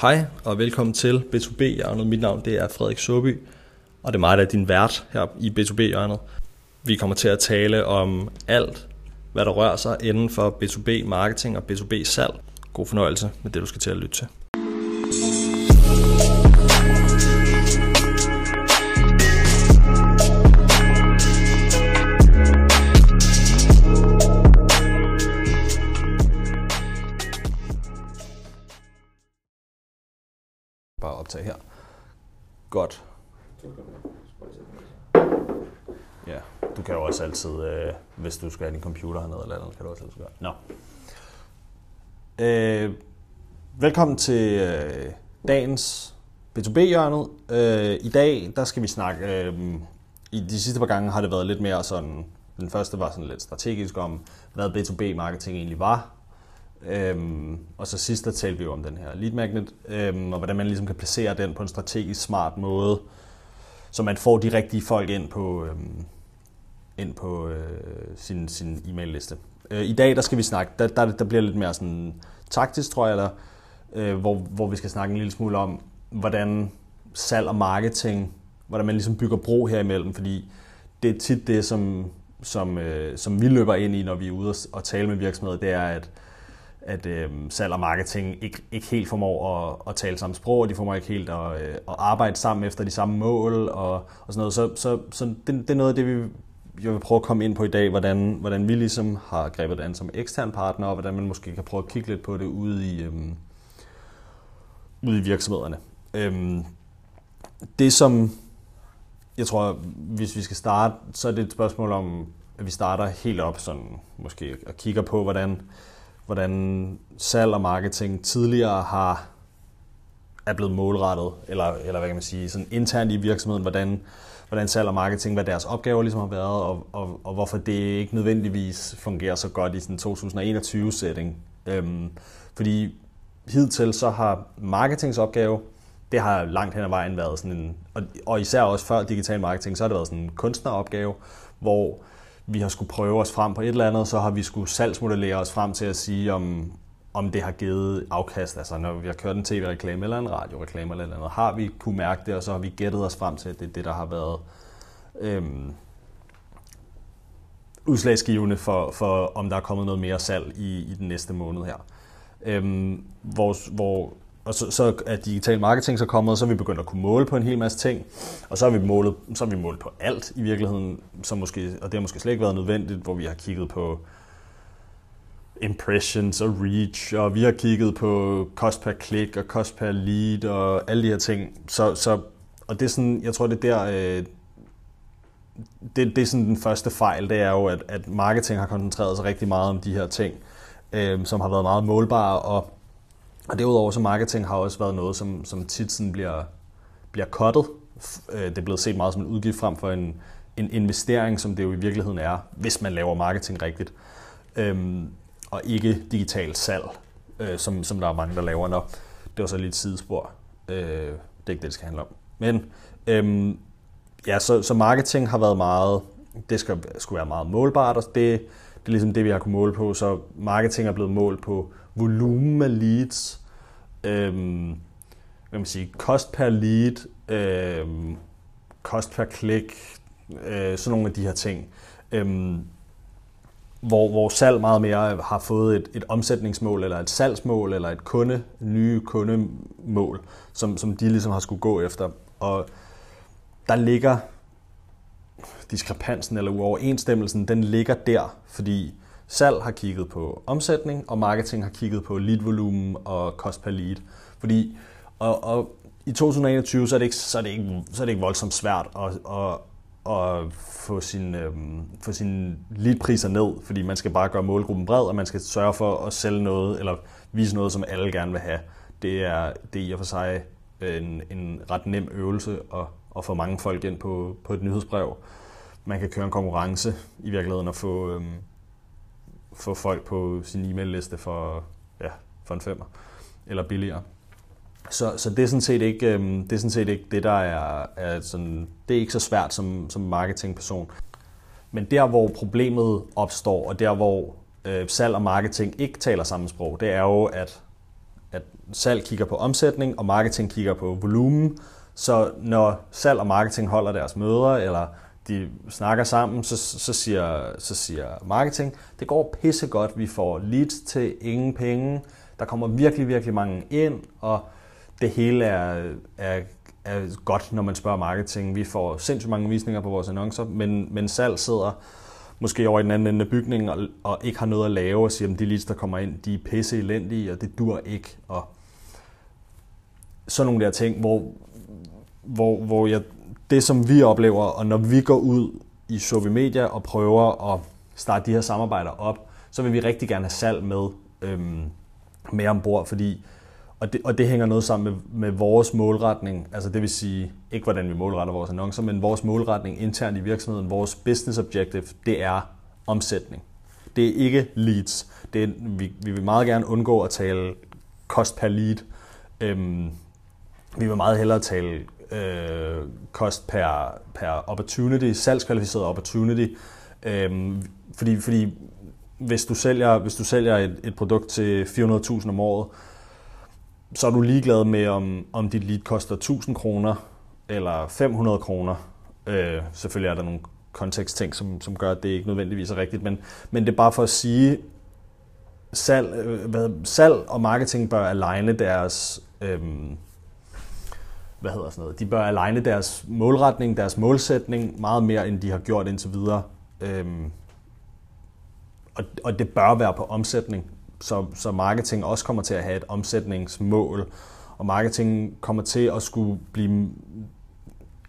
Hej og velkommen til B2B-hjørnet. Mit navn det er Frederik Søby, og det er mig, der er din vært her i B2B-hjørnet. Vi kommer til at tale om alt, hvad der rører sig inden for B2B-marketing og B2B-salg. God fornøjelse med det, du skal til at lytte til. Optage her. Godt. Ja, du kan jo også altid, øh, hvis du skal have din computer hernede eller andet, kan du også altid gøre. Nå. Øh, velkommen til øh, dagens B2B-hjørnet. Øh, I dag, der skal vi snakke, øh, i de sidste par gange har det været lidt mere sådan, den første var sådan lidt strategisk om, hvad B2B-marketing egentlig var, Øhm, og så sidst der talte vi jo om den her lead magnet, øhm, og hvordan man ligesom kan placere den på en strategisk smart måde, så man får de rigtige folk ind på, øhm, ind på øh, sin, sin e-mail-liste. Øh, I dag der skal vi snakke, der, der, der bliver lidt mere sådan taktisk, tror jeg, eller, øh, hvor, hvor vi skal snakke en lille smule om, hvordan salg og marketing, hvordan man ligesom bygger bro her imellem, fordi det er tit det, som, som, øh, som vi løber ind i, når vi er ude og, og tale med virksomheder, det er, at at øh, salg og marketing ikke, ikke helt formår at, at tale samme sprog, og de formår ikke helt at, øh, at arbejde sammen efter de samme mål og, og sådan noget. Så, så, så det, det er noget af det, vi jeg vil prøve at komme ind på i dag, hvordan, hvordan vi ligesom har grebet det an som ekstern partner, og hvordan man måske kan prøve at kigge lidt på det ude i, øh, ude i virksomhederne. Øh, det som, jeg tror, hvis vi skal starte, så er det et spørgsmål om, at vi starter helt op sådan, måske og kigger på, hvordan, hvordan salg og marketing tidligere har er blevet målrettet, eller, eller hvad kan man sige, sådan internt i virksomheden, hvordan, hvordan salg og marketing, hvad deres opgaver ligesom har været, og, og, og hvorfor det ikke nødvendigvis fungerer så godt i sådan 2021-setting. Øhm, fordi hidtil så har marketingsopgave, det har langt hen ad vejen været sådan en, og, og især også før digital marketing, så har det været sådan en kunstneropgave, hvor vi har skulle prøve os frem på et eller andet, så har vi skulle salgsmodellere os frem til at sige, om, om det har givet afkast. Altså når vi har kørt en tv-reklame eller en radioreklame eller noget, har vi kunne mærke det, og så har vi gættet os frem til, at det er det, der har været øhm, udslagsgivende for, for, om der er kommet noget mere salg i, i den næste måned her. Øhm, hvor, hvor og så, så er digital marketing så kommet, og så er vi begyndt at kunne måle på en hel masse ting. Og så har vi målet, så har vi målt på alt i virkeligheden, som måske, og det har måske slet ikke været nødvendigt, hvor vi har kigget på impressions og reach, og vi har kigget på kost per klik og kost per lead og alle de her ting. Så, så, og det er sådan, jeg tror, det er der, øh, det, det er sådan den første fejl, det er jo, at, at marketing har koncentreret sig rigtig meget om de her ting, øh, som har været meget målbare, og og derudover så marketing har også været noget, som, som tit sådan bliver, bliver cuttet. Øh, det er blevet set meget som en udgift frem for en, en investering, som det jo i virkeligheden er, hvis man laver marketing rigtigt. Øhm, og ikke digitalt salg, øh, som, som der er mange, der laver. Nå, det var så lidt et sidespor. Øh, det er ikke det, det skal handle om. Men øhm, ja, så, så marketing har været meget, det skal, skulle være meget målbart, og det, det er ligesom det, vi har kunnet måle på. Så marketing er blevet målt på volumen af leads, øhm, hvad man sige, kost per lead, øhm, kost per klik, øh, sådan nogle af de her ting. Øhm, hvor, hvor salg meget mere har fået et, et omsætningsmål, eller et salgsmål, eller et kunde, nye kundemål, som, som de ligesom har skulle gå efter. Og der ligger diskrepansen eller uoverensstemmelsen, den ligger der, fordi salg har kigget på omsætning, og marketing har kigget på lead-volumen og cost per lead. Fordi, og, og i 2021, så er det ikke, så er det ikke, så er det ikke voldsomt svært at, at, at få, sin, øhm, få sine leadpriser ned, fordi man skal bare gøre målgruppen bred, og man skal sørge for at sælge noget, eller vise noget, som alle gerne vil have. Det er, det er i og for sig øh, en, en ret nem øvelse at, at få mange folk ind på, på et nyhedsbrev. Man kan køre en konkurrence i virkeligheden og få, øhm, få folk på sin e-mail-liste for, ja, for en femmer eller billigere. Så, så det er sådan set ikke øhm, det, er sådan set ikke det der er, er sådan, det er ikke så svært som, som marketingperson. Men der, hvor problemet opstår, og der, hvor øh, salg og marketing ikke taler samme sprog, det er jo, at at salg kigger på omsætning, og marketing kigger på volumen. Så når salg og marketing holder deres møder, eller de snakker sammen, så, så, siger, så siger marketing, det går pissegodt, vi får leads til ingen penge, der kommer virkelig, virkelig mange ind, og det hele er, er, er godt, når man spørger marketing. Vi får sindssygt mange visninger på vores annoncer, men, men salg sidder måske over i den anden ende af bygningen og, og ikke har noget at lave og siger, at de leads, der kommer ind, de er pisse elendige, og det dur ikke. Og sådan nogle der ting, hvor, hvor, hvor jeg, det, som vi oplever, og når vi går ud i Sovi Media og prøver at starte de her samarbejder op, så vil vi rigtig gerne have salg med, øhm, med ombord, fordi og det, og det hænger noget sammen med, med vores målretning, altså det vil sige, ikke hvordan vi målretter vores annoncer, men vores målretning internt i virksomheden, vores business objective, det er omsætning. Det er ikke leads. Det er, vi, vi vil meget gerne undgå at tale kost per lead. Øhm, vi vil meget hellere tale øh, cost per, per opportunity, salgskvalificeret opportunity, Øh, fordi, fordi hvis du sælger, hvis du sælger et, et produkt til 400.000 om året, så er du ligeglad med, om, om dit lead koster 1000 kroner eller 500 kroner. Øh, selvfølgelig er der nogle kontekstting, som, som gør, at det ikke nødvendigvis er rigtigt, men, men det er bare for at sige, salg, øh, hvad, salg og marketing bør aligne deres, øh, hvad hedder sådan noget, de bør aligne deres målretning, deres målsætning meget mere, end de har gjort indtil videre. Øhm, og, og det bør være på omsætning så, så marketing også kommer til at have et omsætningsmål, og marketing kommer til at skulle blive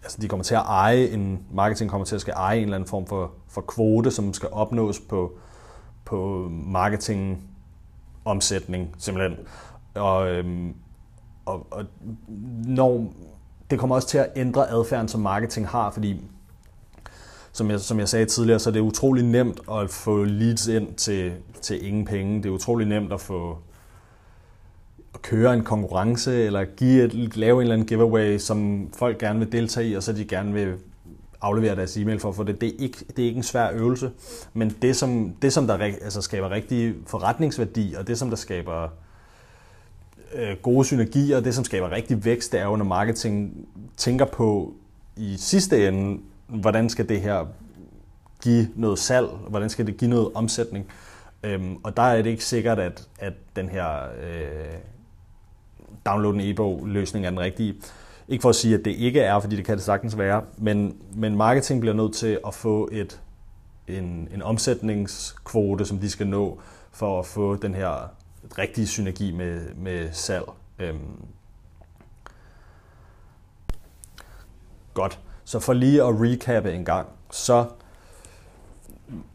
altså de kommer til at eje en, marketing kommer til at skal eje en eller anden form for, for kvote, som skal opnås på, på marketing omsætning simpelthen. Og, øhm, og, og når, det kommer også til at ændre adfærden, som marketing har, fordi som jeg, som jeg sagde tidligere, så er det utrolig nemt at få leads ind til, til ingen penge. Det er utrolig nemt at få at køre en konkurrence, eller give et, lave en eller anden giveaway, som folk gerne vil deltage i, og så de gerne vil aflevere deres e-mail for at få det. Det er ikke, det er ikke en svær øvelse, men det som, det, som der altså, skaber rigtig forretningsværdi, og det som der skaber øh, gode synergier, det som skaber rigtig vækst, det er jo, når marketing tænker på i sidste ende, hvordan skal det her give noget salg, hvordan skal det give noget omsætning. Øhm, og der er det ikke sikkert, at, at den her øh, download en e-bog løsning er den rigtige. Ikke for at sige, at det ikke er, fordi det kan det sagtens være, men, men marketing bliver nødt til at få et, en, en omsætningskvote, som de skal nå, for at få den her rigtige synergi med, med salg. Øhm. Godt. Så for lige at recappe en gang, så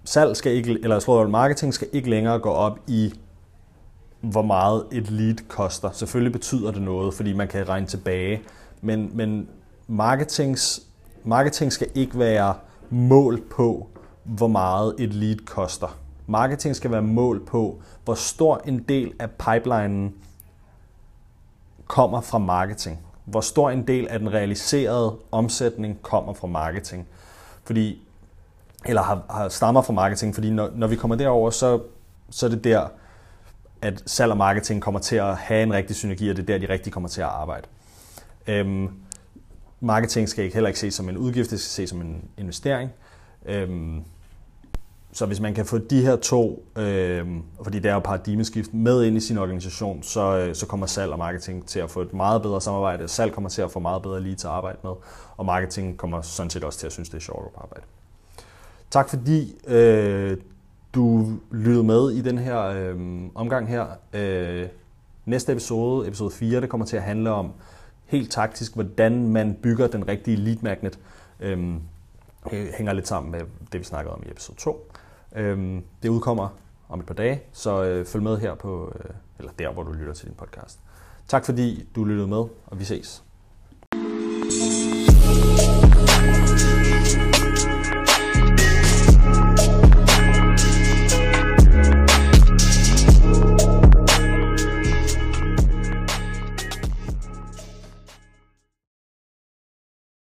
salg skal ikke, eller jeg marketing skal ikke længere gå op i, hvor meget et lead koster. Selvfølgelig betyder det noget, fordi man kan regne tilbage, men, men marketings, marketing skal ikke være målt på, hvor meget et lead koster. Marketing skal være mål på, hvor stor en del af pipelinen kommer fra marketing hvor stor en del af den realiserede omsætning kommer fra marketing. Fordi, eller har, har stammer fra marketing, fordi når, når vi kommer derover, så, så er det der, at salg og marketing kommer til at have en rigtig synergi, og det er der, de rigtig kommer til at arbejde. Øhm, marketing skal ikke heller ikke ses som en udgift, det skal ses som en investering. Øhm, så hvis man kan få de her to, øh, fordi det er jo paradigmeskift, med ind i sin organisation, så, øh, så kommer salg og marketing til at få et meget bedre samarbejde. Salg kommer til at få meget bedre lige til at arbejde med, og marketing kommer sådan set også til at synes, det er sjovt at arbejde. Tak fordi øh, du lyttede med i den her øh, omgang her. Øh, næste episode, episode 4, det kommer til at handle om helt taktisk, hvordan man bygger den rigtige lead magnet. Øh, hænger lidt sammen med det, vi snakkede om i episode 2. Øhm, det udkommer om et par dage, så øh, følg med her på, øh, eller der, hvor du lytter til din podcast. Tak fordi du lyttede med, og vi ses. thank you